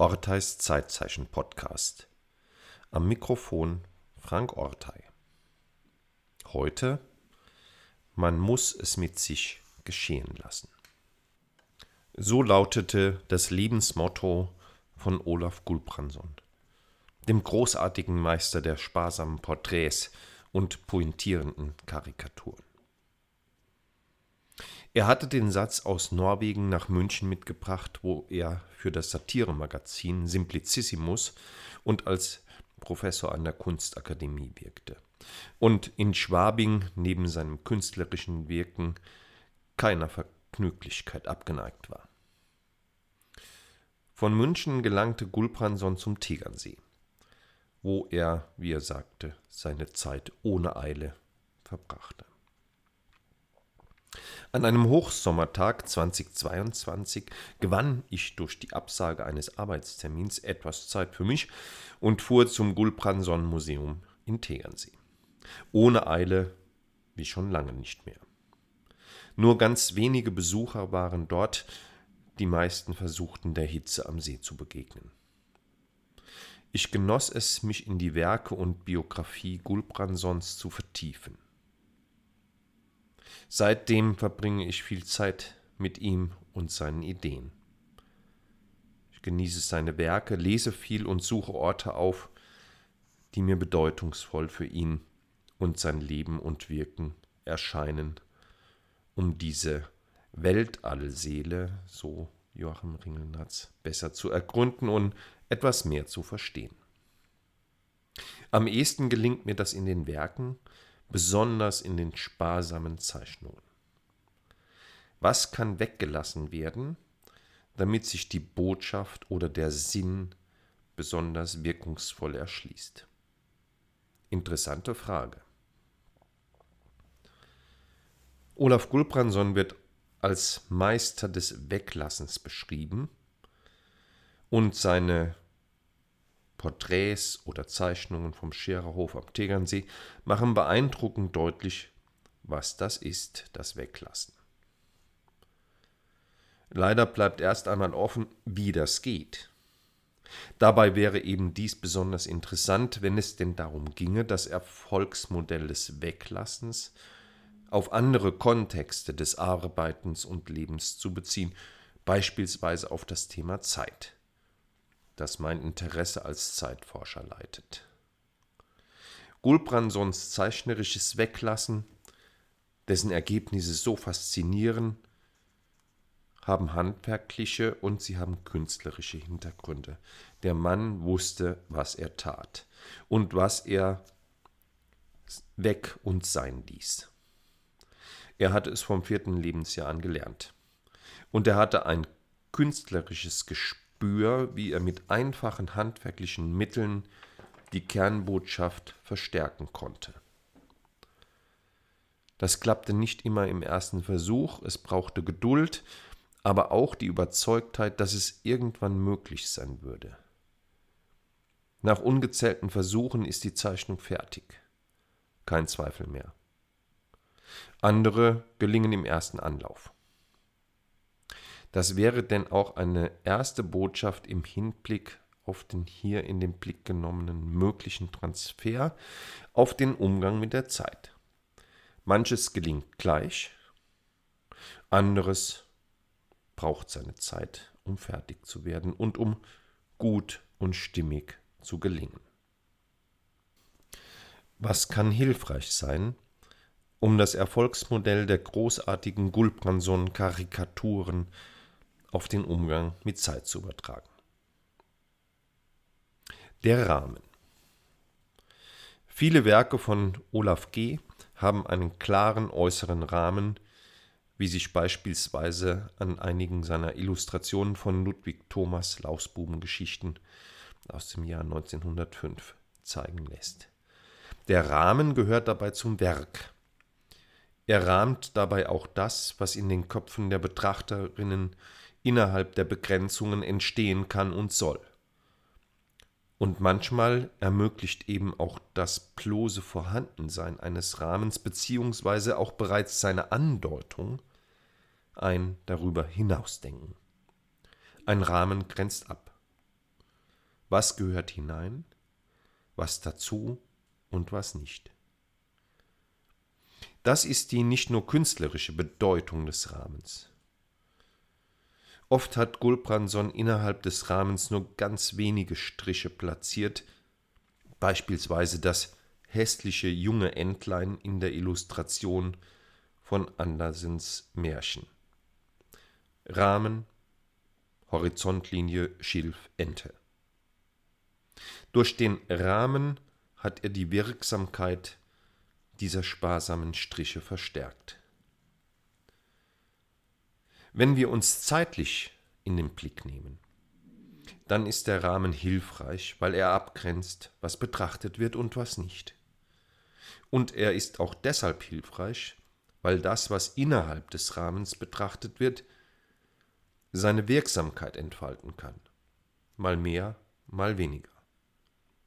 Orteis Zeitzeichen Podcast. Am Mikrofon Frank Ortei. Heute Man muss es mit sich geschehen lassen. So lautete das Lebensmotto von Olaf Gulbranson, dem großartigen Meister der sparsamen Porträts und pointierenden Karikaturen. Er hatte den Satz aus Norwegen nach München mitgebracht, wo er für das Satiremagazin Simplicissimus und als Professor an der Kunstakademie wirkte und in Schwabing neben seinem künstlerischen Wirken keiner Vergnüglichkeit abgeneigt war. Von München gelangte Gulbranson zum Tegernsee, wo er, wie er sagte, seine Zeit ohne Eile verbrachte. An einem Hochsommertag 2022 gewann ich durch die Absage eines Arbeitstermins etwas Zeit für mich und fuhr zum Gulbranson Museum in Tegernsee. Ohne Eile wie schon lange nicht mehr. Nur ganz wenige Besucher waren dort, die meisten versuchten der Hitze am See zu begegnen. Ich genoss es, mich in die Werke und Biografie Gulbransons zu vertiefen. Seitdem verbringe ich viel Zeit mit ihm und seinen Ideen. Ich genieße seine Werke, lese viel und suche Orte auf, die mir bedeutungsvoll für ihn und sein Leben und Wirken erscheinen, um diese Weltallseele, so Joachim Ringelnatz, besser zu ergründen und etwas mehr zu verstehen. Am ehesten gelingt mir das in den Werken, besonders in den sparsamen Zeichnungen. Was kann weggelassen werden, damit sich die Botschaft oder der Sinn besonders wirkungsvoll erschließt? Interessante Frage. Olaf Gulbranson wird als Meister des Weglassens beschrieben und seine Porträts oder Zeichnungen vom Schererhof am Tegernsee machen beeindruckend deutlich, was das ist, das Weglassen. Leider bleibt erst einmal offen, wie das geht. Dabei wäre eben dies besonders interessant, wenn es denn darum ginge, das Erfolgsmodell des Weglassens auf andere Kontexte des Arbeitens und Lebens zu beziehen, beispielsweise auf das Thema Zeit das mein Interesse als Zeitforscher leitet. Gulbransons zeichnerisches Weglassen, dessen Ergebnisse so faszinieren, haben handwerkliche und sie haben künstlerische Hintergründe. Der Mann wusste, was er tat und was er weg und sein ließ. Er hatte es vom vierten Lebensjahr an gelernt. Und er hatte ein künstlerisches Gespür Spür, wie er mit einfachen handwerklichen Mitteln die Kernbotschaft verstärken konnte. Das klappte nicht immer im ersten Versuch, es brauchte Geduld, aber auch die Überzeugtheit, dass es irgendwann möglich sein würde. Nach ungezählten Versuchen ist die Zeichnung fertig. Kein Zweifel mehr. Andere gelingen im ersten Anlauf. Das wäre denn auch eine erste Botschaft im Hinblick auf den hier in den Blick genommenen möglichen Transfer auf den Umgang mit der Zeit. Manches gelingt gleich, anderes braucht seine Zeit, um fertig zu werden und um gut und stimmig zu gelingen. Was kann hilfreich sein, um das Erfolgsmodell der großartigen Gulbranson-Karikaturen auf den Umgang mit Zeit zu übertragen. Der Rahmen. Viele Werke von Olaf G. haben einen klaren äußeren Rahmen, wie sich beispielsweise an einigen seiner Illustrationen von Ludwig Thomas Lausbubengeschichten aus dem Jahr 1905 zeigen lässt. Der Rahmen gehört dabei zum Werk. Er rahmt dabei auch das, was in den Köpfen der Betrachterinnen innerhalb der Begrenzungen entstehen kann und soll. Und manchmal ermöglicht eben auch das bloße Vorhandensein eines Rahmens beziehungsweise auch bereits seine Andeutung ein darüber hinausdenken. Ein Rahmen grenzt ab. Was gehört hinein, was dazu und was nicht. Das ist die nicht nur künstlerische Bedeutung des Rahmens. Oft hat Gulbranson innerhalb des Rahmens nur ganz wenige Striche platziert, beispielsweise das hässliche junge Entlein in der Illustration von Andersens Märchen. Rahmen, Horizontlinie, Schilf, Ente. Durch den Rahmen hat er die Wirksamkeit dieser sparsamen Striche verstärkt. Wenn wir uns zeitlich in den Blick nehmen, dann ist der Rahmen hilfreich, weil er abgrenzt, was betrachtet wird und was nicht. Und er ist auch deshalb hilfreich, weil das, was innerhalb des Rahmens betrachtet wird, seine Wirksamkeit entfalten kann. Mal mehr, mal weniger.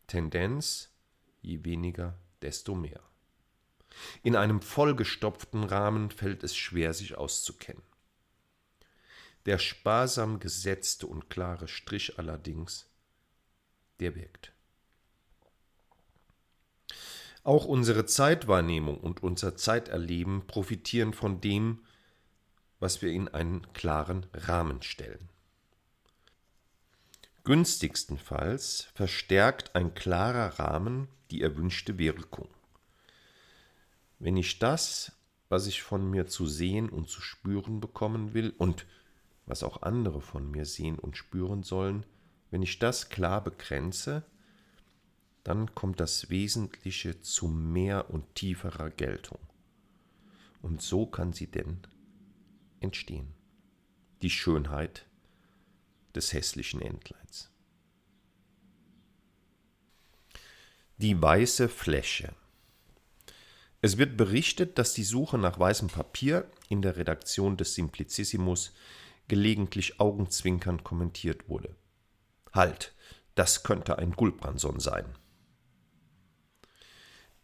Tendenz, je weniger, desto mehr. In einem vollgestopften Rahmen fällt es schwer, sich auszukennen. Der sparsam gesetzte und klare Strich allerdings, der wirkt. Auch unsere Zeitwahrnehmung und unser Zeiterleben profitieren von dem, was wir in einen klaren Rahmen stellen. Günstigstenfalls verstärkt ein klarer Rahmen die erwünschte Wirkung. Wenn ich das, was ich von mir zu sehen und zu spüren bekommen will und was auch andere von mir sehen und spüren sollen, wenn ich das klar begrenze, dann kommt das Wesentliche zu mehr und tieferer Geltung. Und so kann sie denn entstehen. Die Schönheit des hässlichen Entleins. Die weiße Fläche. Es wird berichtet, dass die Suche nach weißem Papier in der Redaktion des Simplicissimus gelegentlich augenzwinkernd kommentiert wurde. Halt, das könnte ein Gulbranson sein.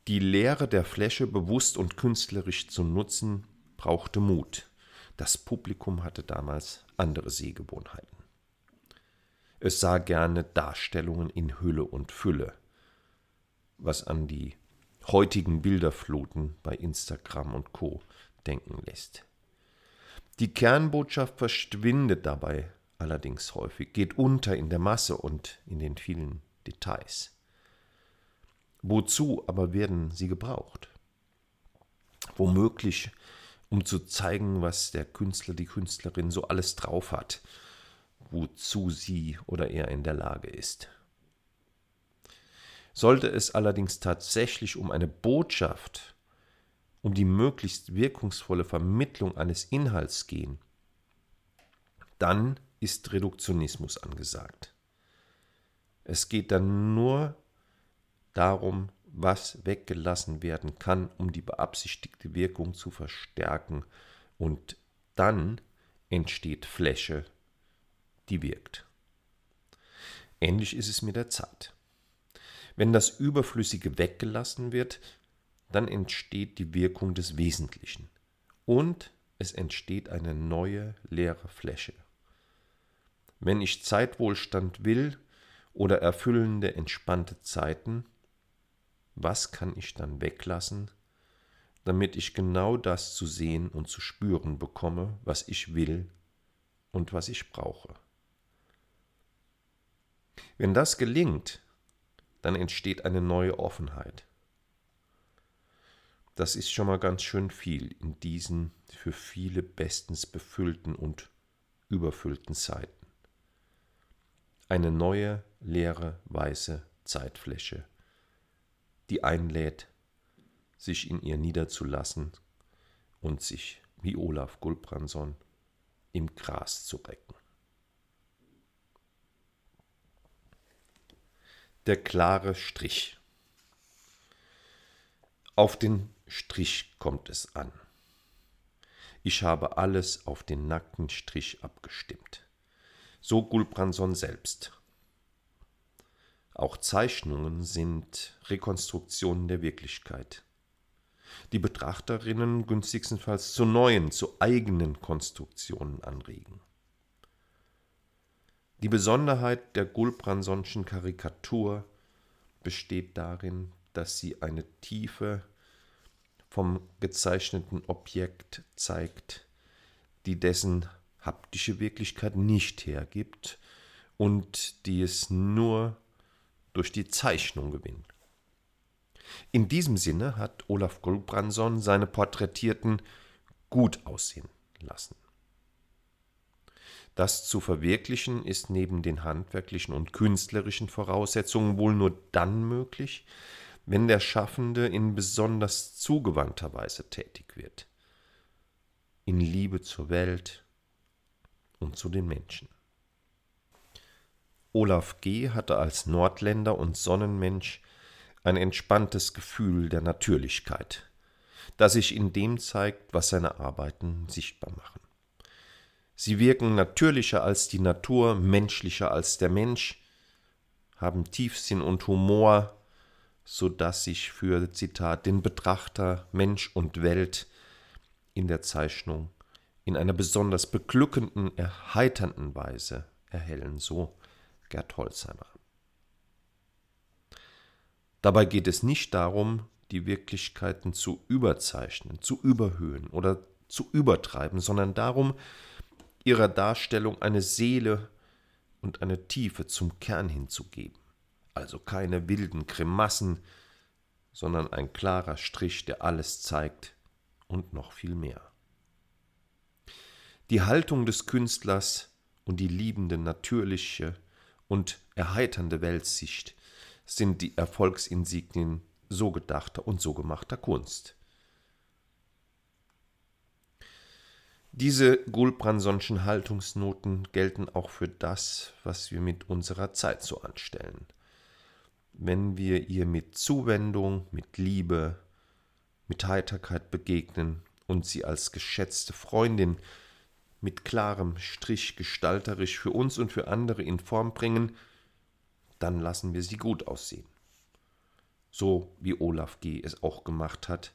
Die Leere der Fläche bewusst und künstlerisch zu nutzen, brauchte Mut. Das Publikum hatte damals andere Sehgewohnheiten. Es sah gerne Darstellungen in Hülle und Fülle, was an die heutigen Bilderfluten bei Instagram und Co denken lässt. Die Kernbotschaft verschwindet dabei allerdings häufig, geht unter in der Masse und in den vielen Details. Wozu aber werden sie gebraucht? Womöglich um zu zeigen, was der Künstler, die Künstlerin so alles drauf hat, wozu sie oder er in der Lage ist. Sollte es allerdings tatsächlich um eine Botschaft, um die möglichst wirkungsvolle Vermittlung eines Inhalts gehen, dann ist Reduktionismus angesagt. Es geht dann nur darum, was weggelassen werden kann, um die beabsichtigte Wirkung zu verstärken. Und dann entsteht Fläche, die wirkt. Ähnlich ist es mit der Zeit. Wenn das Überflüssige weggelassen wird, dann entsteht die Wirkung des Wesentlichen und es entsteht eine neue leere Fläche. Wenn ich Zeitwohlstand will oder erfüllende, entspannte Zeiten, was kann ich dann weglassen, damit ich genau das zu sehen und zu spüren bekomme, was ich will und was ich brauche. Wenn das gelingt, dann entsteht eine neue Offenheit. Das ist schon mal ganz schön viel in diesen für viele bestens befüllten und überfüllten Zeiten. Eine neue, leere, weiße Zeitfläche die einlädt, sich in ihr niederzulassen und sich, wie Olaf Gulbranson, im Gras zu recken. Der klare Strich. Auf den Strich kommt es an. Ich habe alles auf den nackten Strich abgestimmt. So Gulbranson selbst. Auch Zeichnungen sind Rekonstruktionen der Wirklichkeit, die Betrachterinnen günstigstenfalls zu neuen, zu eigenen Konstruktionen anregen. Die Besonderheit der Gulbrandsonschen Karikatur besteht darin, dass sie eine Tiefe vom gezeichneten Objekt zeigt, die dessen haptische Wirklichkeit nicht hergibt und die es nur durch die Zeichnung gewinnt. In diesem Sinne hat Olaf Gulbrandsson seine Porträtierten gut aussehen lassen. Das zu verwirklichen ist neben den handwerklichen und künstlerischen Voraussetzungen wohl nur dann möglich, wenn der Schaffende in besonders zugewandter Weise tätig wird. In Liebe zur Welt und zu den Menschen. Olaf G. hatte als Nordländer und Sonnenmensch ein entspanntes Gefühl der Natürlichkeit, das sich in dem zeigt, was seine Arbeiten sichtbar machen. Sie wirken natürlicher als die Natur, menschlicher als der Mensch, haben Tiefsinn und Humor, so dass sich für, Zitat, den Betrachter Mensch und Welt in der Zeichnung in einer besonders beglückenden, erheiternden Weise erhellen, so Gerd Holzheimer. Dabei geht es nicht darum, die Wirklichkeiten zu überzeichnen, zu überhöhen oder zu übertreiben, sondern darum, ihrer Darstellung eine Seele und eine Tiefe zum Kern hinzugeben. Also keine wilden Grimassen, sondern ein klarer Strich, der alles zeigt und noch viel mehr. Die Haltung des Künstlers und die liebende, natürliche und erheiternde Weltsicht sind die Erfolgsinsignien so gedachter und so gemachter Kunst. Diese Gulbrandsonschen Haltungsnoten gelten auch für das, was wir mit unserer Zeit so anstellen. Wenn wir ihr mit Zuwendung, mit Liebe, mit Heiterkeit begegnen und sie als geschätzte Freundin mit klarem Strich gestalterisch für uns und für andere in Form bringen, dann lassen wir sie gut aussehen. So wie Olaf G. es auch gemacht hat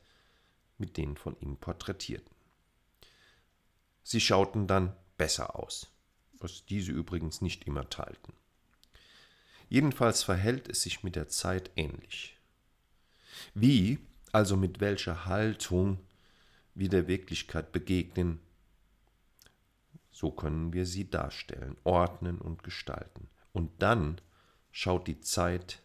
mit den von ihm porträtierten. Sie schauten dann besser aus, was diese übrigens nicht immer teilten. Jedenfalls verhält es sich mit der Zeit ähnlich. Wie, also mit welcher Haltung wir der Wirklichkeit begegnen, so können wir sie darstellen, ordnen und gestalten. Und dann schaut die Zeit,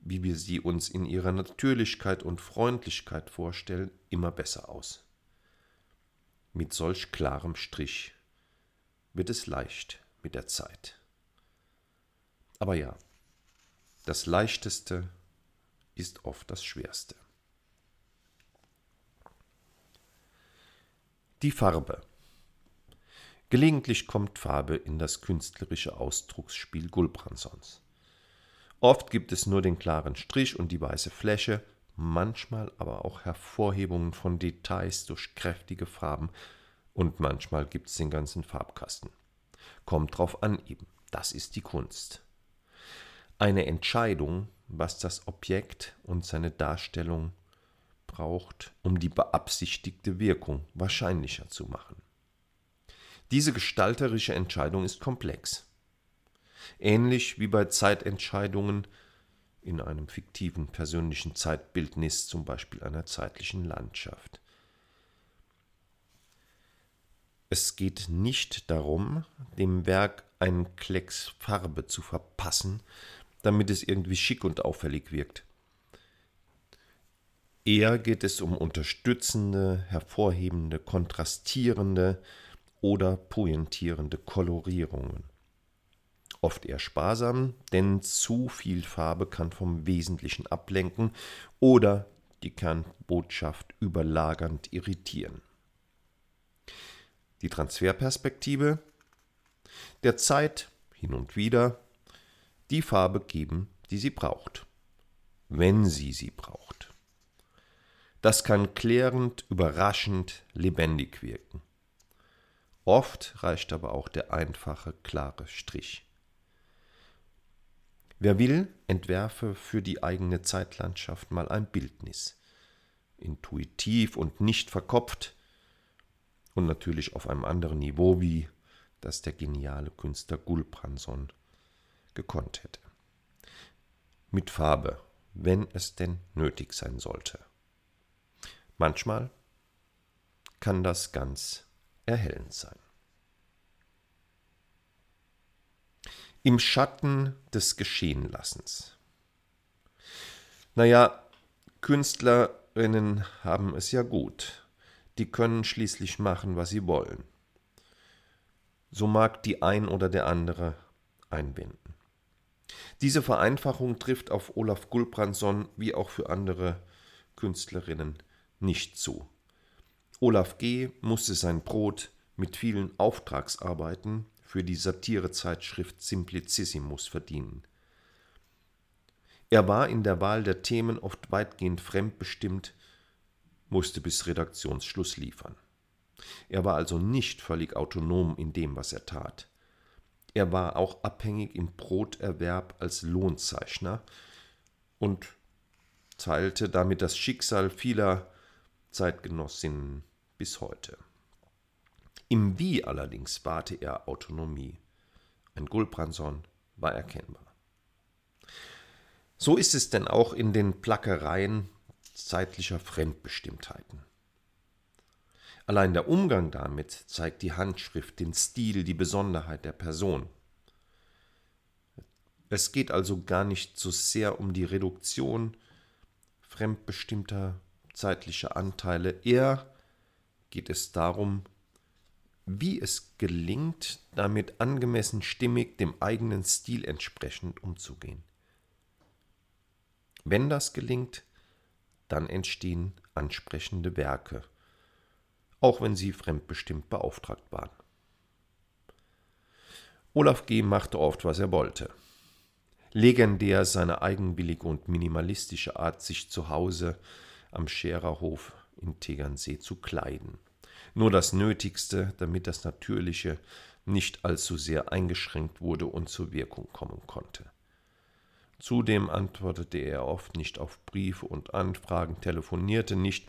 wie wir sie uns in ihrer Natürlichkeit und Freundlichkeit vorstellen, immer besser aus. Mit solch klarem Strich wird es leicht mit der Zeit. Aber ja, das Leichteste ist oft das Schwerste. Die Farbe. Gelegentlich kommt Farbe in das künstlerische Ausdrucksspiel Gulbrandsons. Oft gibt es nur den klaren Strich und die weiße Fläche, manchmal aber auch Hervorhebungen von Details durch kräftige Farben und manchmal gibt es den ganzen Farbkasten. Kommt drauf an eben, das ist die Kunst. Eine Entscheidung, was das Objekt und seine Darstellung braucht, um die beabsichtigte Wirkung wahrscheinlicher zu machen. Diese gestalterische Entscheidung ist komplex. Ähnlich wie bei Zeitentscheidungen in einem fiktiven persönlichen Zeitbildnis, zum Beispiel einer zeitlichen Landschaft. Es geht nicht darum, dem Werk einen Klecks Farbe zu verpassen, damit es irgendwie schick und auffällig wirkt. Eher geht es um unterstützende, hervorhebende, kontrastierende oder pointierende Kolorierungen oft eher sparsam, denn zu viel Farbe kann vom Wesentlichen ablenken oder die Kernbotschaft überlagernd irritieren. Die Transferperspektive der Zeit hin und wieder die Farbe geben, die sie braucht, wenn sie sie braucht. Das kann klärend, überraschend, lebendig wirken. Oft reicht aber auch der einfache, klare Strich. Wer will, entwerfe für die eigene Zeitlandschaft mal ein Bildnis. Intuitiv und nicht verkopft und natürlich auf einem anderen Niveau wie das der geniale Künstler Gulbranson gekonnt hätte. Mit Farbe, wenn es denn nötig sein sollte. Manchmal kann das ganz erhellend sein. Im Schatten des Geschehenlassens. Naja, Künstlerinnen haben es ja gut. Die können schließlich machen, was sie wollen. So mag die ein oder der andere einbinden. Diese Vereinfachung trifft auf Olaf Gulbrandsson wie auch für andere Künstlerinnen nicht zu. Olaf G. musste sein Brot mit vielen Auftragsarbeiten für die Satirezeitschrift Simplicissimus verdienen. Er war in der Wahl der Themen oft weitgehend fremdbestimmt, musste bis Redaktionsschluss liefern. Er war also nicht völlig autonom in dem, was er tat. Er war auch abhängig im Broterwerb als Lohnzeichner und teilte damit das Schicksal vieler Zeitgenossinnen bis heute. Im Wie allerdings wahrte er Autonomie. Ein Gulbranson war erkennbar. So ist es denn auch in den Plackereien zeitlicher Fremdbestimmtheiten. Allein der Umgang damit zeigt die Handschrift, den Stil, die Besonderheit der Person. Es geht also gar nicht so sehr um die Reduktion fremdbestimmter zeitlicher Anteile, eher geht es darum, wie es gelingt, damit angemessen stimmig dem eigenen Stil entsprechend umzugehen. Wenn das gelingt, dann entstehen ansprechende Werke, auch wenn sie fremdbestimmt beauftragt waren. Olaf G. machte oft, was er wollte. Legendär seine eigenwillige und minimalistische Art, sich zu Hause am Schererhof in Tegernsee zu kleiden. Nur das Nötigste, damit das Natürliche nicht allzu sehr eingeschränkt wurde und zur Wirkung kommen konnte. Zudem antwortete er oft nicht auf Briefe und Anfragen, telefonierte nicht,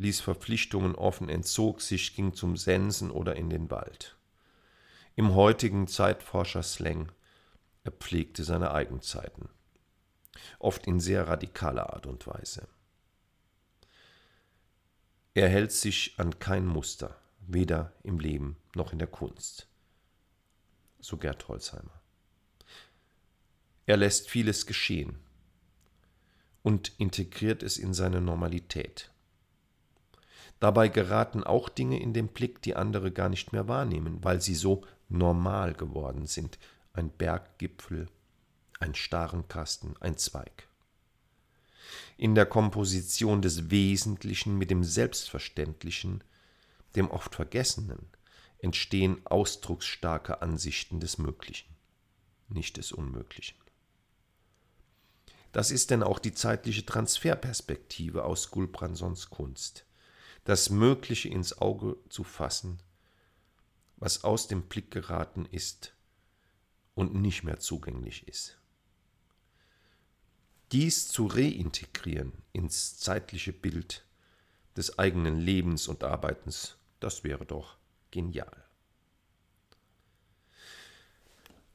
ließ Verpflichtungen offen, entzog sich, ging zum Sensen oder in den Wald. Im heutigen Zeitforscher-Slang, er pflegte seine Eigenzeiten, oft in sehr radikaler Art und Weise. Er hält sich an kein Muster, weder im Leben noch in der Kunst. So Gerd Holzheimer. Er lässt vieles geschehen und integriert es in seine Normalität. Dabei geraten auch Dinge in den Blick, die andere gar nicht mehr wahrnehmen, weil sie so normal geworden sind. Ein Berggipfel, ein Starrenkasten, ein Zweig. In der Komposition des Wesentlichen mit dem Selbstverständlichen, dem oft Vergessenen, entstehen ausdrucksstarke Ansichten des Möglichen, nicht des Unmöglichen. Das ist denn auch die zeitliche Transferperspektive aus Gulbrandsons Kunst. Das Mögliche ins Auge zu fassen, was aus dem Blick geraten ist und nicht mehr zugänglich ist. Dies zu reintegrieren ins zeitliche Bild des eigenen Lebens und Arbeitens, das wäre doch genial.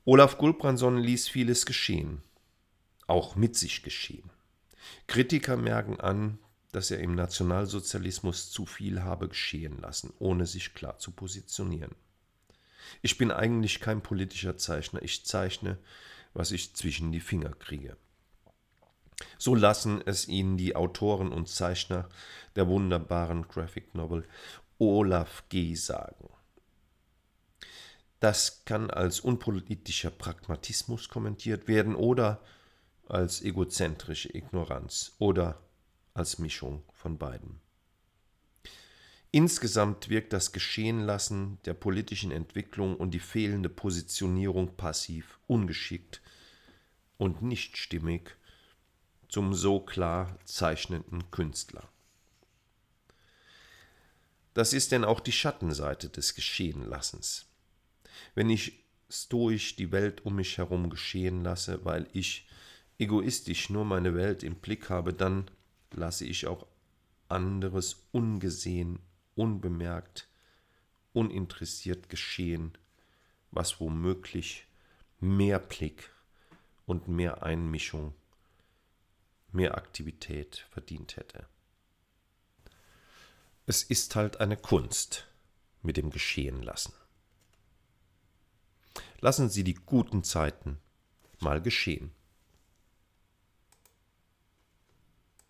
Olaf Gulbrandsson ließ vieles geschehen, auch mit sich geschehen. Kritiker merken an, dass er im Nationalsozialismus zu viel habe geschehen lassen, ohne sich klar zu positionieren. Ich bin eigentlich kein politischer Zeichner, ich zeichne, was ich zwischen die Finger kriege. So lassen es ihn die Autoren und Zeichner der wunderbaren Graphic Novel Olaf G. sagen. Das kann als unpolitischer Pragmatismus kommentiert werden oder als egozentrische Ignoranz oder als Mischung von beiden. Insgesamt wirkt das Geschehenlassen der politischen Entwicklung und die fehlende Positionierung passiv, ungeschickt und nicht stimmig zum so klar zeichnenden Künstler. Das ist denn auch die Schattenseite des Geschehenlassens. Wenn ich stoisch die Welt um mich herum geschehen lasse, weil ich egoistisch nur meine Welt im Blick habe, dann lasse ich auch anderes ungesehen, unbemerkt, uninteressiert geschehen was womöglich mehr Blick und mehr Einmischung, mehr Aktivität verdient hätte. Es ist halt eine Kunst mit dem Geschehen lassen. Lassen Sie die guten Zeiten mal geschehen.